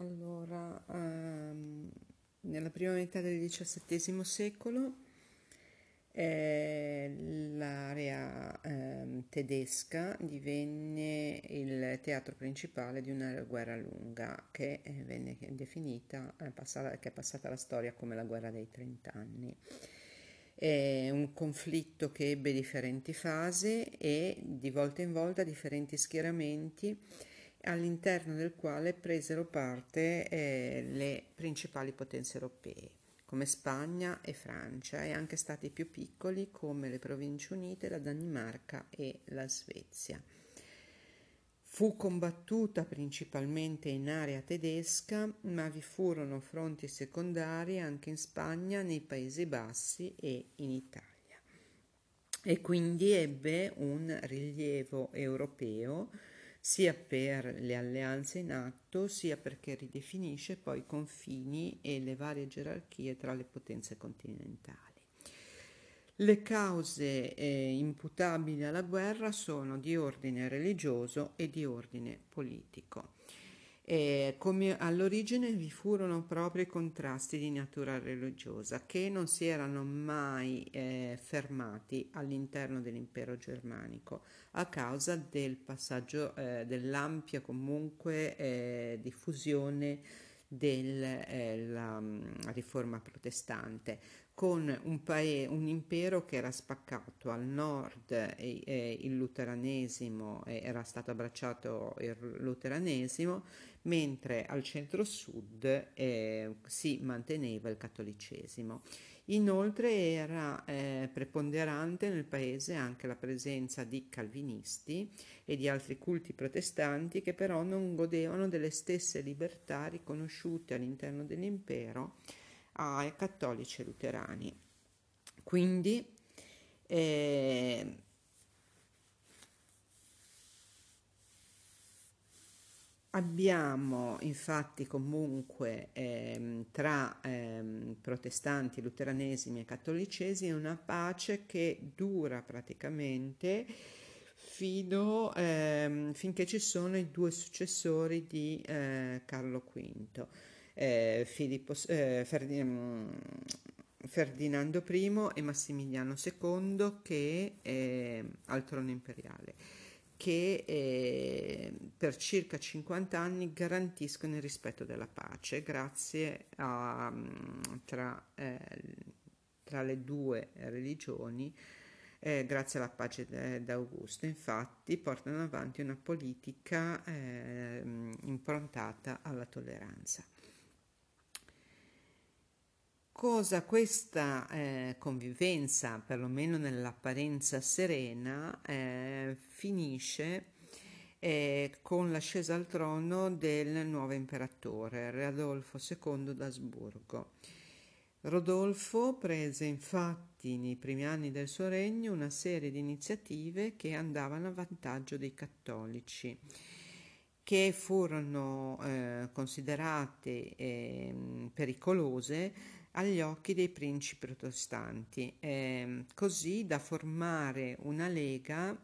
Allora, ehm, nella prima metà del XVII secolo eh, l'area eh, tedesca divenne il teatro principale di una guerra lunga che eh, venne definita, passata, che è passata alla storia come la guerra dei trent'anni. È un conflitto che ebbe differenti fasi e di volta in volta differenti schieramenti all'interno del quale presero parte eh, le principali potenze europee, come Spagna e Francia, e anche stati più piccoli come le Province Unite, la Danimarca e la Svezia. Fu combattuta principalmente in area tedesca, ma vi furono fronti secondari anche in Spagna, nei Paesi Bassi e in Italia. E quindi ebbe un rilievo europeo sia per le alleanze in atto, sia perché ridefinisce poi i confini e le varie gerarchie tra le potenze continentali. Le cause eh, imputabili alla guerra sono di ordine religioso e di ordine politico. Eh, come all'origine vi furono proprio i contrasti di natura religiosa che non si erano mai eh, fermati all'interno dell'impero germanico a causa del passaggio eh, dell'ampia comunque eh, diffusione della eh, mm, riforma protestante con un, paese, un impero che era spaccato al nord e, e il luteranesimo era stato abbracciato il luteranesimo mentre al centro-sud eh, si manteneva il cattolicesimo. Inoltre era eh, preponderante nel paese anche la presenza di calvinisti e di altri culti protestanti che però non godevano delle stesse libertà riconosciute all'interno dell'impero ai cattolici e luterani. Quindi eh, Abbiamo infatti comunque ehm, tra ehm, protestanti, luteranesimi e cattolicesimi una pace che dura praticamente fino, ehm, finché ci sono i due successori di eh, Carlo V eh, Filippo, eh, Ferdinando I e Massimiliano II che eh, al trono imperiale che eh, per circa 50 anni garantiscono il rispetto della pace grazie a tra, eh, tra le due religioni eh, grazie alla pace d'Augusto. Infatti portano avanti una politica eh, improntata alla tolleranza cosa questa eh, convivenza, perlomeno nell'apparenza serena, eh, finisce eh, con l'ascesa al trono del nuovo imperatore, Re Adolfo II d'Asburgo. Rodolfo prese infatti nei primi anni del suo regno una serie di iniziative che andavano a vantaggio dei cattolici che furono eh, considerate eh, pericolose agli occhi dei principi protestanti, eh, così da formare una lega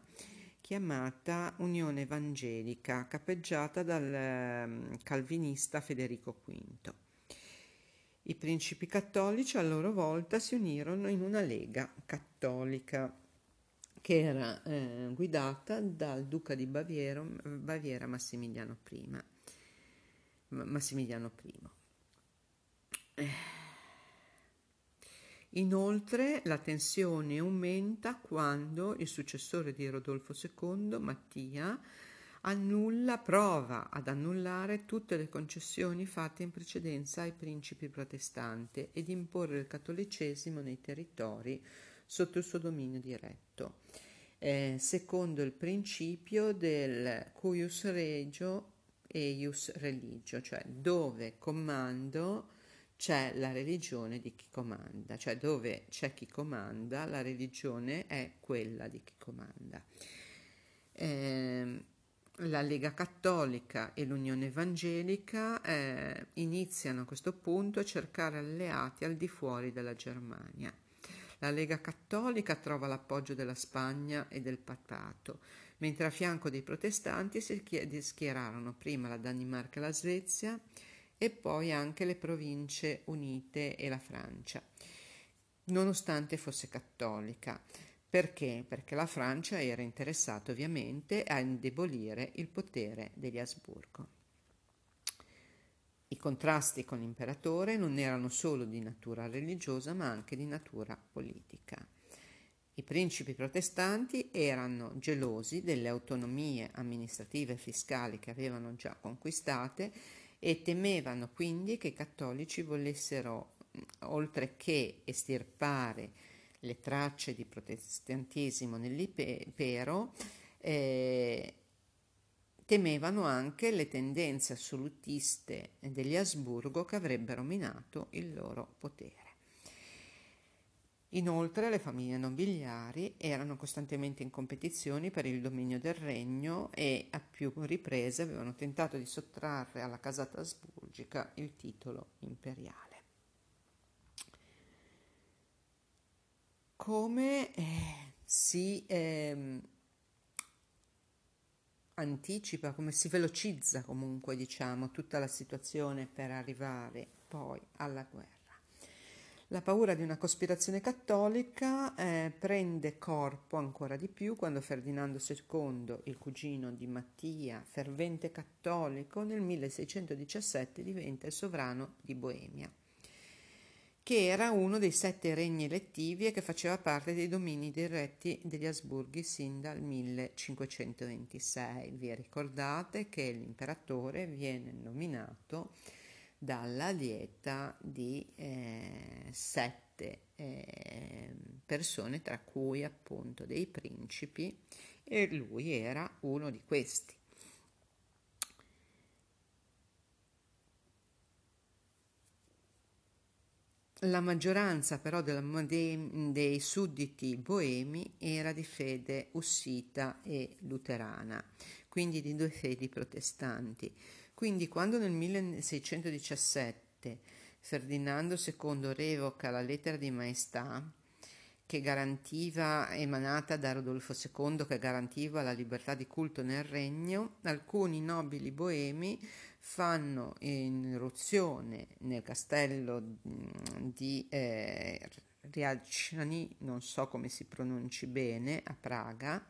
chiamata Unione Evangelica, capeggiata dal eh, calvinista Federico V. I principi cattolici a loro volta si unirono in una lega cattolica che era eh, guidata dal duca di Baviera, Baviera Massimiliano I. Massimiliano I. Eh. Inoltre la tensione aumenta quando il successore di Rodolfo II, Mattia, annulla, prova ad annullare tutte le concessioni fatte in precedenza ai principi protestanti ed imporre il cattolicesimo nei territori sotto il suo dominio diretto, eh, secondo il principio del cuius regio e ius religio, cioè dove comando c'è la religione di chi comanda, cioè dove c'è chi comanda, la religione è quella di chi comanda. Eh, la Lega Cattolica e l'Unione Evangelica eh, iniziano a questo punto a cercare alleati al di fuori della Germania. La Lega Cattolica trova l'appoggio della Spagna e del Papato, mentre a fianco dei protestanti si schierarono prima la Danimarca e la Svezia, e poi anche le province unite e la Francia, nonostante fosse cattolica. Perché? Perché la Francia era interessata ovviamente a indebolire il potere degli Asburgo. I contrasti con l'imperatore non erano solo di natura religiosa ma anche di natura politica. I principi protestanti erano gelosi delle autonomie amministrative e fiscali che avevano già conquistate e temevano quindi che i cattolici volessero, oltre che estirpare le tracce di protestantismo nell'impero, eh, temevano anche le tendenze assolutiste degli Asburgo che avrebbero minato il loro potere. Inoltre le famiglie nobiliari erano costantemente in competizione per il dominio del regno e a più riprese avevano tentato di sottrarre alla casata asburgica il titolo imperiale. Come eh, si eh, anticipa, come si velocizza comunque diciamo tutta la situazione per arrivare poi alla guerra? La paura di una cospirazione cattolica eh, prende corpo ancora di più quando Ferdinando II, il cugino di Mattia, fervente cattolico, nel 1617 diventa il sovrano di Boemia, che era uno dei sette regni elettivi e che faceva parte dei domini diretti degli Asburghi sin dal 1526. Vi ricordate che l'imperatore viene nominato dalla dieta di eh, sette eh, persone, tra cui appunto dei principi, e lui era uno di questi. La maggioranza però dei, dei, sudditi boemi era di fede ussita e luterana, quindi di due fedi protestanti. Quindi quando nel 1617 Ferdinando II revoca la lettera di maestà che garantiva, emanata da Rodolfo II, che garantiva la libertà di culto nel regno, alcuni nobili boemi fanno irruzione nel castello di eh, Rialciani, non so come si pronunci bene, a Praga,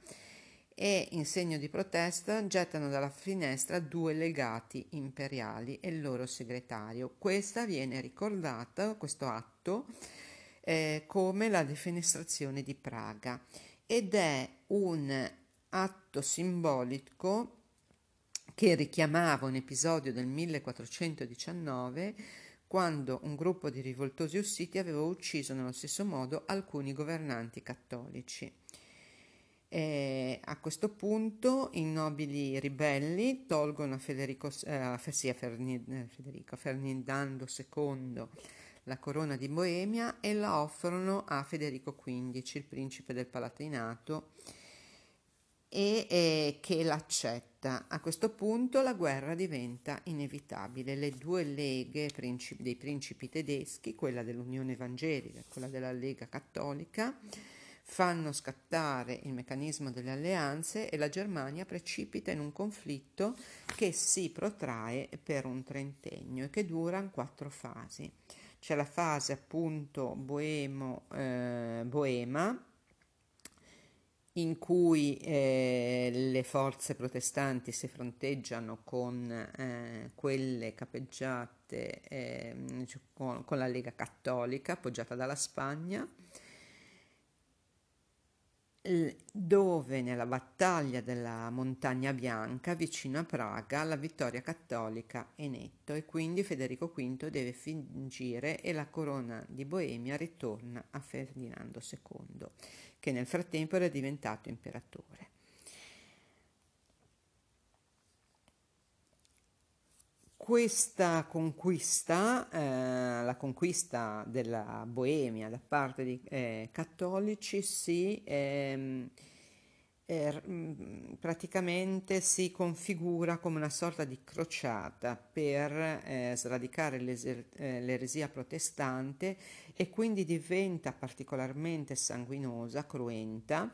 e in segno di protesta gettano dalla finestra due legati imperiali e il loro segretario. Questa viene ricordata, questo atto, eh, come la defenestrazione di Praga ed è un atto simbolico che richiamava un episodio del 1419 quando un gruppo di rivoltosi ussiti aveva ucciso nello stesso modo alcuni governanti cattolici. Eh, a questo punto i nobili ribelli tolgono a Federico, eh, a Federico, Ferdinando II la corona di Boemia e la offrono a Federico XV, il principe del Palatinato, e eh, che l'accetta. A questo punto la guerra diventa inevitabile. Le due leghe principi, dei principi tedeschi, quella dell'Unione Evangelica e quella della Lega Cattolica, fanno scattare il meccanismo delle alleanze e la Germania precipita in un conflitto che si protrae per un trentennio e che dura in quattro fasi. C'è la fase appunto boemo, eh, boema, in cui eh, le forze protestanti si fronteggiano con eh, quelle capeggiate eh, con, con la Lega Cattolica appoggiata dalla Spagna dove nella battaglia della Montagna Bianca vicino a Praga la vittoria cattolica è netto e quindi Federico V deve fingere e la corona di Boemia ritorna a Ferdinando II, che nel frattempo era diventato imperatore. Questa conquista, eh, la conquista della Boemia da parte dei eh, cattolici, si, ehm, er, praticamente si configura come una sorta di crociata per eh, sradicare eh, l'eresia protestante e quindi diventa particolarmente sanguinosa, cruenta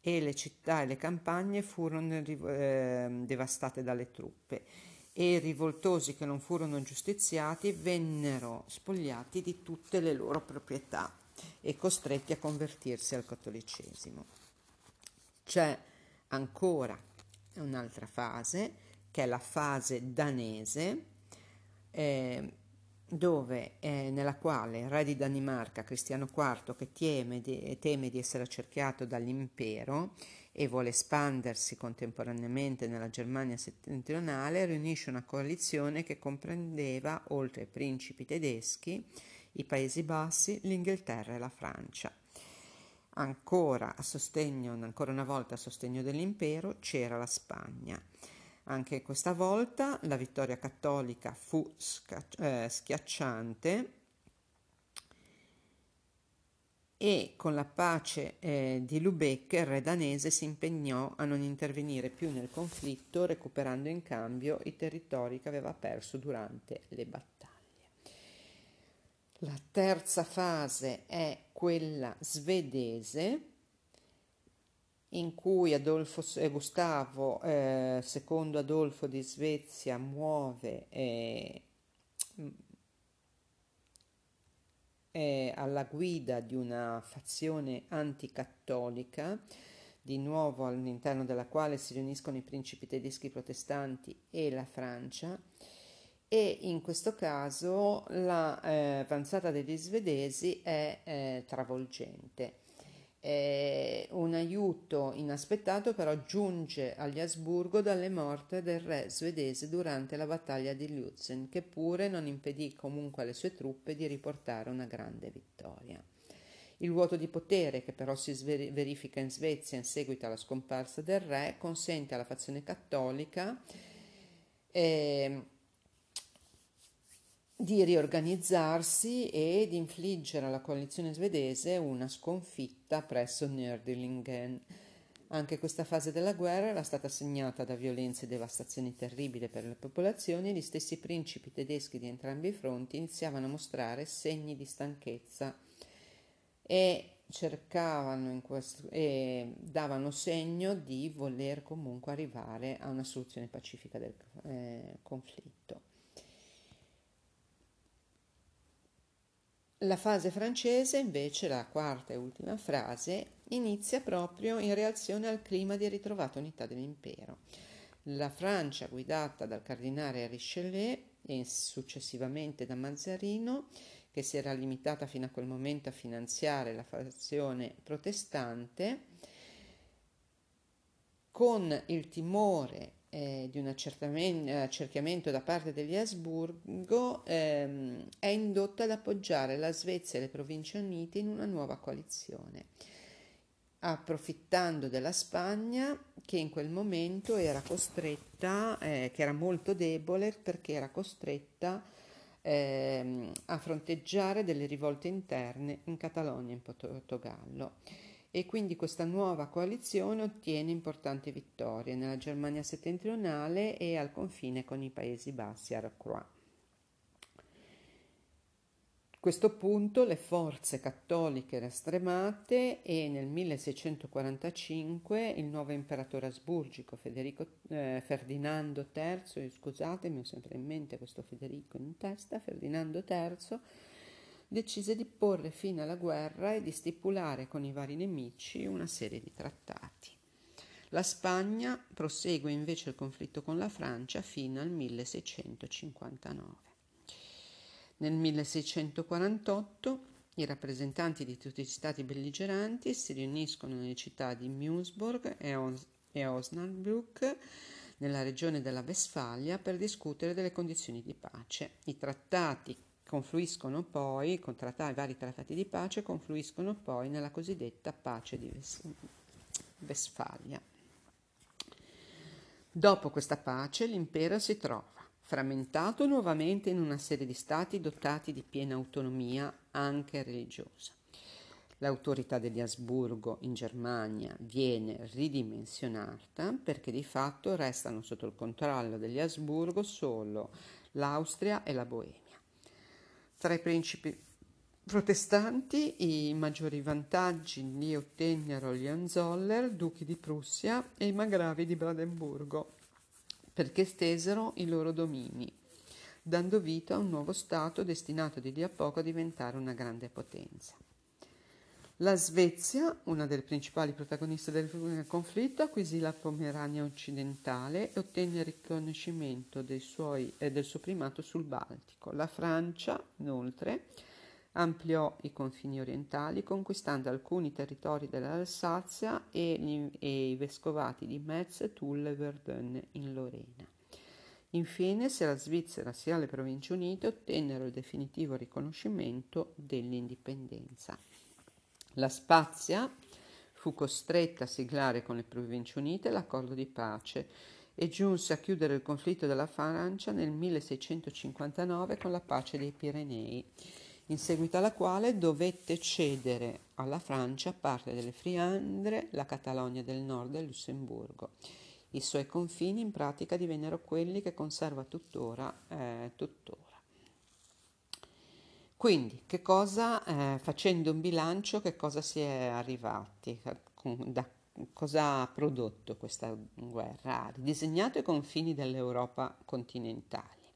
e le città e le campagne furono ehm, devastate dalle truppe e i rivoltosi che non furono giustiziati vennero spogliati di tutte le loro proprietà e costretti a convertirsi al cattolicesimo. C'è ancora un'altra fase, che è la fase danese, eh, dove, eh, nella quale il re di Danimarca, Cristiano IV, che teme di, teme di essere accerchiato dall'impero e vuole espandersi contemporaneamente nella Germania settentrionale, riunisce una coalizione che comprendeva, oltre ai principi tedeschi, i Paesi Bassi, l'Inghilterra e la Francia. Ancora, sostegno, ancora una volta a sostegno dell'impero c'era la Spagna. Anche questa volta la vittoria cattolica fu eh, schiacciante e con la pace eh, di Lubeck il re danese si impegnò a non intervenire più nel conflitto, recuperando in cambio i territori che aveva perso durante le battaglie. La terza fase è quella svedese, in cui Adolfo, eh, Gustavo eh, II Adolfo di Svezia muove eh, è alla guida di una fazione anticattolica, di nuovo all'interno della quale si riuniscono i principi tedeschi protestanti e la Francia, e in questo caso l'avanzata eh, degli svedesi è eh, travolgente. Eh, un aiuto inaspettato però giunge agli Asburgo dalle morte del re svedese durante la battaglia di Lützen, che pure non impedì comunque alle sue truppe di riportare una grande vittoria. Il vuoto di potere, che però si verifica in Svezia in seguito alla scomparsa del re, consente alla fazione cattolica eh, di riorganizzarsi e di infliggere alla coalizione svedese una sconfitta presso Nördlingen. Anche questa fase della guerra era stata segnata da violenze e devastazioni terribili per le popolazioni e gli stessi principi tedeschi di entrambi i fronti iniziavano a mostrare segni di stanchezza e cercavano questo, e davano segno di voler comunque arrivare a una soluzione pacifica del eh, conflitto. La fase francese, invece, la quarta e ultima frase, inizia proprio in reazione al clima di ritrovata unità dell'impero. La Francia, guidata dal cardinale Richelieu e successivamente da Mazzarino, che si era limitata fino a quel momento a finanziare la fazione protestante, con il timore eh, di un accerchiamento da parte degli Asburgo ehm, è indotta ad appoggiare la Svezia e le Province Unite in una nuova coalizione, approfittando della Spagna che in quel momento era costretta, eh, che era molto debole perché era costretta eh, a fronteggiare delle rivolte interne in Catalogna e in Portogallo e quindi questa nuova coalizione ottiene importanti vittorie nella Germania settentrionale e al confine con i Paesi Bassi a Rocroi. A questo punto le forze cattoliche erano e nel 1645 il nuovo imperatore asburgico Federico, eh, Ferdinando III, scusatemi ho sempre in mente questo Federico in testa, Ferdinando III, decise di porre fine alla guerra e di stipulare con i vari nemici una serie di trattati. La Spagna prosegue invece il conflitto con la Francia fino al 1659. Nel 1648 i rappresentanti di tutti gli stati belligeranti si riuniscono nelle città di Meusburg e, Os- e Osnabrück nella regione della Westfalia per discutere delle condizioni di pace. I trattati confluiscono poi, con trattati, vari trattati di pace, confluiscono poi nella cosiddetta pace di Westfalia. Dopo questa pace l'impero si trova frammentato nuovamente in una serie di stati dotati di piena autonomia anche religiosa. L'autorità degli Asburgo in Germania viene ridimensionata perché di fatto restano sotto il controllo degli Asburgo solo l'Austria e la Boemia. Tra i principi protestanti i maggiori vantaggi li ottennero gli Hohenzoller, duchi di Prussia e i margravi di Brandenburgo. perché stesero i loro domini, dando vita a un nuovo Stato destinato di lì a poco a diventare una grande potenza. La Svezia, una delle principali protagoniste del conflitto, acquisì la Pomerania occidentale e ottenne il riconoscimento suoi, eh, del suo primato sul Baltico. La Francia, inoltre, ampliò i confini orientali conquistando alcuni territori dell'Alsazia e, gli, e i vescovati di Metz, Tulle e Verdun in Lorena. Infine, sia la Svizzera sia le Province Unite ottennero il definitivo riconoscimento dell'indipendenza. La Spazia fu costretta a siglare con le Province Unite l'accordo di pace e giunse a chiudere il conflitto della Francia nel 1659 con la pace dei Pirenei, in seguito alla quale dovette cedere alla Francia parte delle Friandre, la Catalogna del Nord e il Lussemburgo. I suoi confini in pratica divennero quelli che conserva tuttora. Eh, tuttora. Quindi, che cosa, eh, facendo un bilancio, che cosa si è arrivati, da cosa ha prodotto questa guerra? Ha ridisegnato i confini dell'Europa continentale.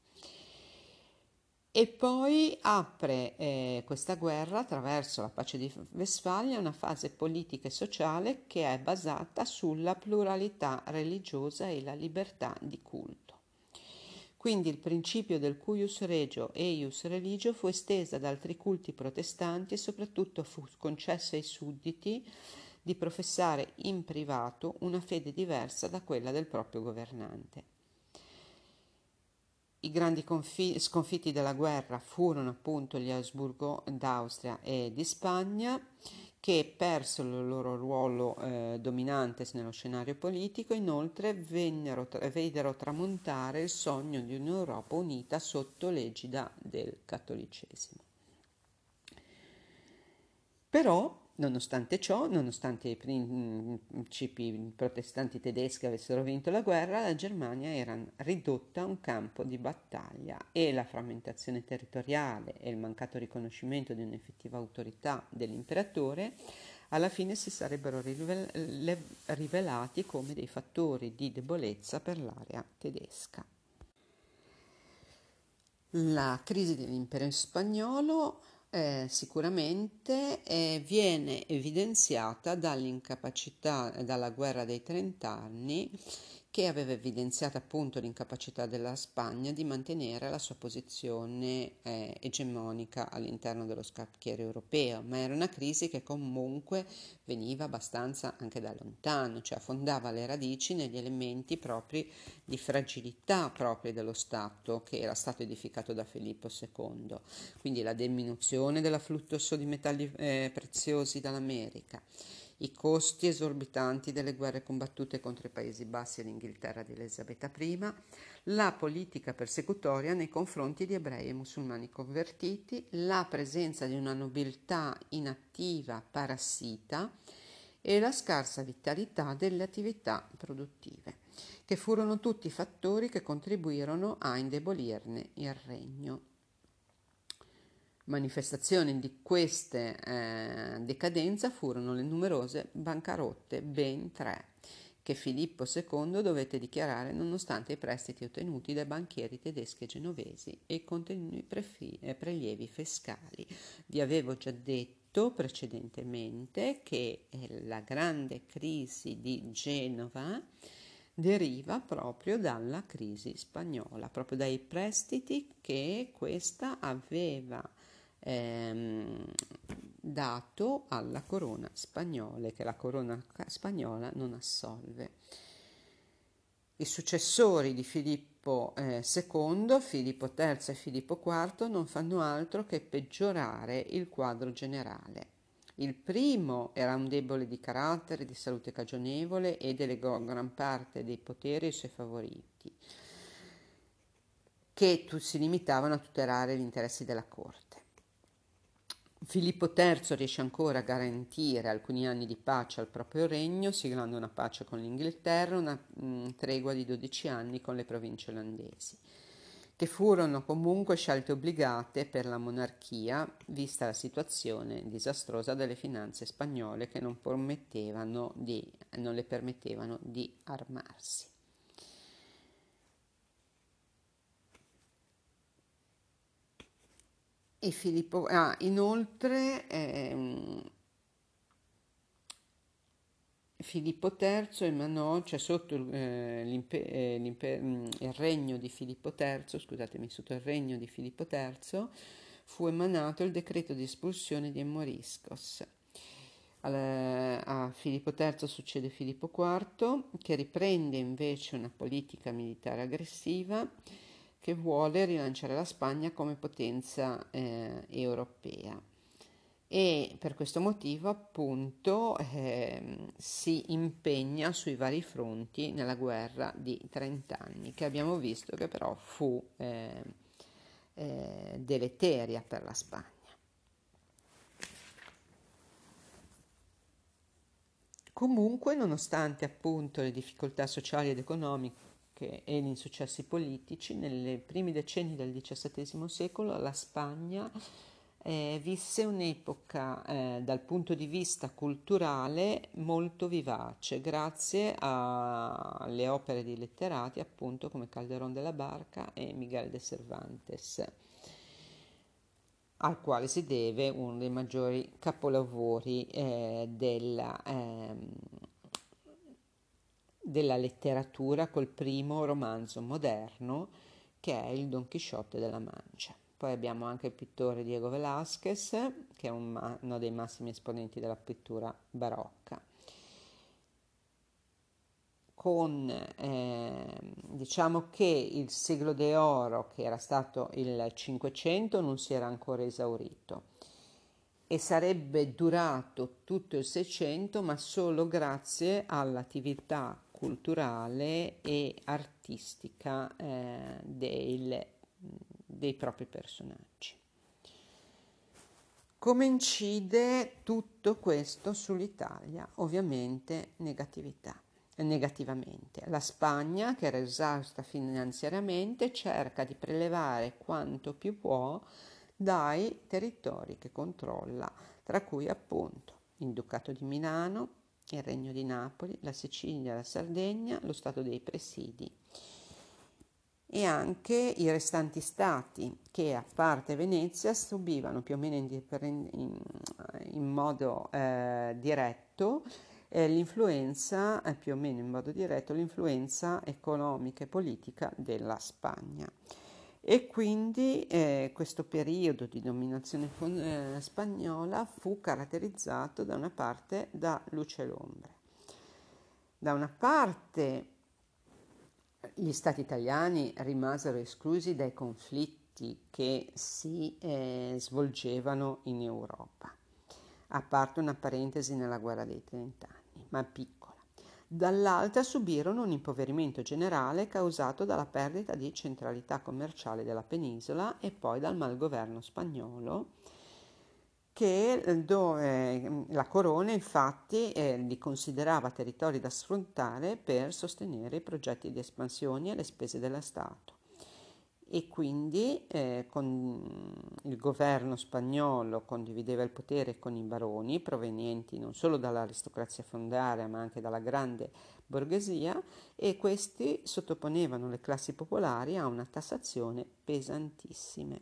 E poi apre eh, questa guerra attraverso la pace di Westfalia una fase politica e sociale che è basata sulla pluralità religiosa e la libertà di culto. Quindi il principio del cuius regio e ius religio fu esteso ad altri culti protestanti e soprattutto fu concesso ai sudditi di professare in privato una fede diversa da quella del proprio governante. I grandi confi- sconfitti della guerra furono appunto gli Asburgo d'Austria e di Spagna che perso il loro ruolo eh, dominante nello scenario politico, inoltre vennero, videro tramontare il sogno di un'Europa unita sotto l'egida del cattolicesimo. Però Nonostante ciò, nonostante i principi protestanti tedeschi avessero vinto la guerra, la Germania era ridotta a un campo di battaglia e la frammentazione territoriale e il mancato riconoscimento di un'effettiva autorità dell'imperatore alla fine si sarebbero rivelati come dei fattori di debolezza per l'area tedesca. La crisi dell'impero spagnolo eh, sicuramente eh, viene evidenziata dall'incapacità, dalla guerra dei trent'anni che aveva evidenziato appunto l'incapacità della Spagna di mantenere la sua posizione eh, egemonica all'interno dello scacchiere europeo, ma era una crisi che comunque veniva abbastanza anche da lontano, cioè affondava le radici negli elementi propri di fragilità propri dello Stato che era stato edificato da Filippo II, quindi la diminuzione dell'afflusso di metalli eh, preziosi dall'America i costi esorbitanti delle guerre combattute contro i Paesi Bassi e l'Inghilterra di Elisabetta I, la politica persecutoria nei confronti di ebrei e musulmani convertiti, la presenza di una nobiltà inattiva parassita e la scarsa vitalità delle attività produttive, che furono tutti fattori che contribuirono a indebolirne il regno manifestazioni di questa eh, decadenza furono le numerose bancarotte, ben tre, che Filippo II dovette dichiarare nonostante i prestiti ottenuti dai banchieri tedeschi e genovesi e i continui eh, prelievi fiscali. Vi avevo già detto precedentemente che eh, la grande crisi di Genova deriva proprio dalla crisi spagnola, proprio dai prestiti che questa aveva ehm, dato alla corona spagnola, che la corona spagnola non assolve. I successori di Filippo eh, II, Filippo III e Filippo IV non fanno altro che peggiorare il quadro generale. Il primo era un debole di carattere, di salute cagionevole e delegò gran parte dei poteri ai suoi favoriti, che si limitavano a tutelare gli interessi della corte. Filippo III riesce ancora a garantire alcuni anni di pace al proprio regno, siglando una pace con l'Inghilterra, una mh, tregua di 12 anni con le province olandesi, che furono comunque scelte obbligate per la monarchia, vista la situazione disastrosa delle finanze spagnole che non, non le permettevano di armarsi. E Filippo, ah, inoltre ehm, Filippo III emanò, cioè sotto eh, eh, mm, il regno di Filippo III, scusatemi, sotto il regno di Filippo III fu emanato il decreto di espulsione di Moriscos. a Filippo III succede Filippo IV, che riprende invece una politica militare aggressiva che vuole rilanciare la Spagna come potenza eh, europea e per questo motivo appunto eh, si impegna sui vari fronti nella guerra di 30 anni che abbiamo visto che però fu eh, eh, deleteria per la Spagna. Comunque, nonostante appunto le difficoltà sociali ed economiche e gli insuccessi politici, nei primi decenni del XVII secolo la Spagna eh, visse un'epoca eh, dal punto di vista culturale molto vivace, grazie alle opere di letterati appunto come Calderón de la Barca e Miguel de Cervantes, al quale si deve uno dei maggiori capolavori eh, della, ehm, della letteratura col primo romanzo moderno che è il Don Chisciotte della Mancia. Poi abbiamo anche il pittore Diego Velázquez, che è un, uno dei massimi esponenti della pittura barocca. Con, eh, diciamo che il siglo d'oro, che era stato il Cinquecento, non si era ancora esaurito e sarebbe durato tutto il Seicento, ma solo grazie all'attività culturale e artistica eh, del dei propri personaggi. Come incide tutto questo sull'Italia? Ovviamente negatività, negativamente. La Spagna, che era esausta finanziariamente, cerca di prelevare quanto più può dai territori che controlla, tra cui appunto il Ducato di Milano, il Regno di Napoli, la Sicilia, la Sardegna, lo Stato dei Presidi e anche i restanti stati che a parte Venezia subivano più o meno in, in, modo eh, diretto eh, l'influenza, eh, più o meno in modo diretto, l'influenza economica e politica della Spagna. E quindi eh, questo periodo di dominazione eh, spagnola fu caratterizzato da una parte da luce e l'ombra. Da una parte gli stati italiani rimasero esclusi dai conflitti che si eh, svolgevano in Europa, a parte una parentesi nella guerra dei trent'anni, ma piccola. Dall'altra subirono un impoverimento generale causato dalla perdita di centralità commerciale della penisola e poi dal malgoverno spagnolo che eh, dove mm, la corona infatti eh, li considerava territori da sfruttare per sostenere i progetti di espansione alle spese dello Stato e quindi eh, il governo spagnolo condivideva il potere con i baroni provenienti non solo dall'aristocrazia fondaria ma anche dalla grande borghesia e questi sottoponevano le classi popolari a una tassazione pesantissima.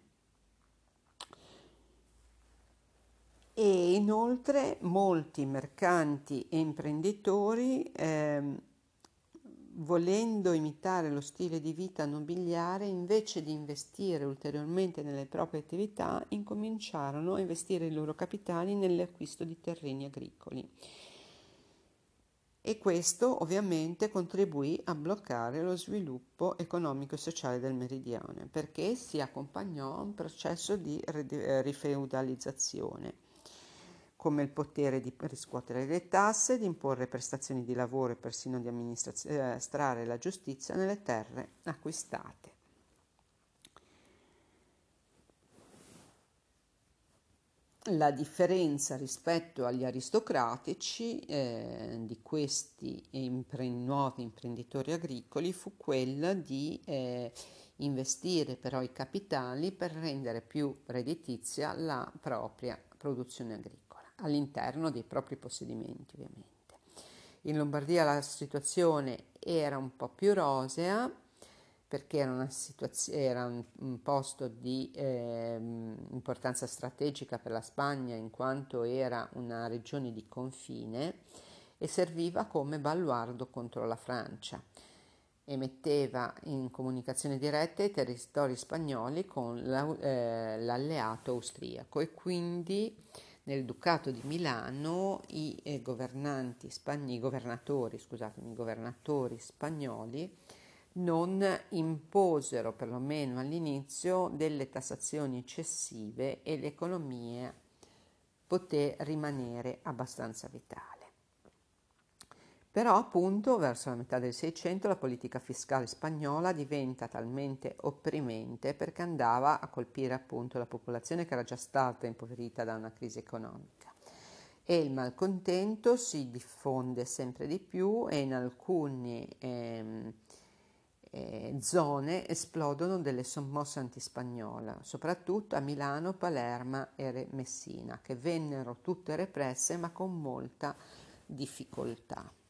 e inoltre molti mercanti e imprenditori eh, volendo imitare lo stile di vita nobiliare invece di investire ulteriormente nelle proprie attività incominciarono a investire i loro capitali nell'acquisto di terreni agricoli. E questo ovviamente contribuì a bloccare lo sviluppo economico e sociale del meridione perché si accompagnò a un processo di rifeudalizzazione come il potere di riscuotere le tasse, di imporre prestazioni di lavoro e persino di amministrare la giustizia nelle terre acquistate. La differenza rispetto agli aristocratici eh, di questi impre- nuovi imprenditori agricoli fu quella di eh, investire però i capitali per rendere più redditizia la propria produzione agricola all'interno dei propri possedimenti ovviamente. In Lombardia la situazione era un po' più rosea, perché era, situazio- era un, un, posto di eh, importanza strategica per la Spagna in quanto era una regione di confine e serviva come baluardo contro la Francia e metteva in comunicazione diretta i territori spagnoli con la, eh, l'alleato austriaco e quindi nel Ducato di Milano i, eh, governanti spagn- i governatori, scusatemi, governatori spagnoli non imposero perlomeno all'inizio delle tassazioni eccessive e l'economia poté rimanere abbastanza vitale. Però appunto verso la metà del Seicento la politica fiscale spagnola diventa talmente opprimente perché andava a colpire appunto la popolazione che era già stata impoverita da una crisi economica e il malcontento si diffonde sempre di più e in alcune ehm, eh, zone esplodono delle sommosse antispagnole, soprattutto a Milano, Palermo e Messina, che vennero tutte represse ma con molta difficoltà.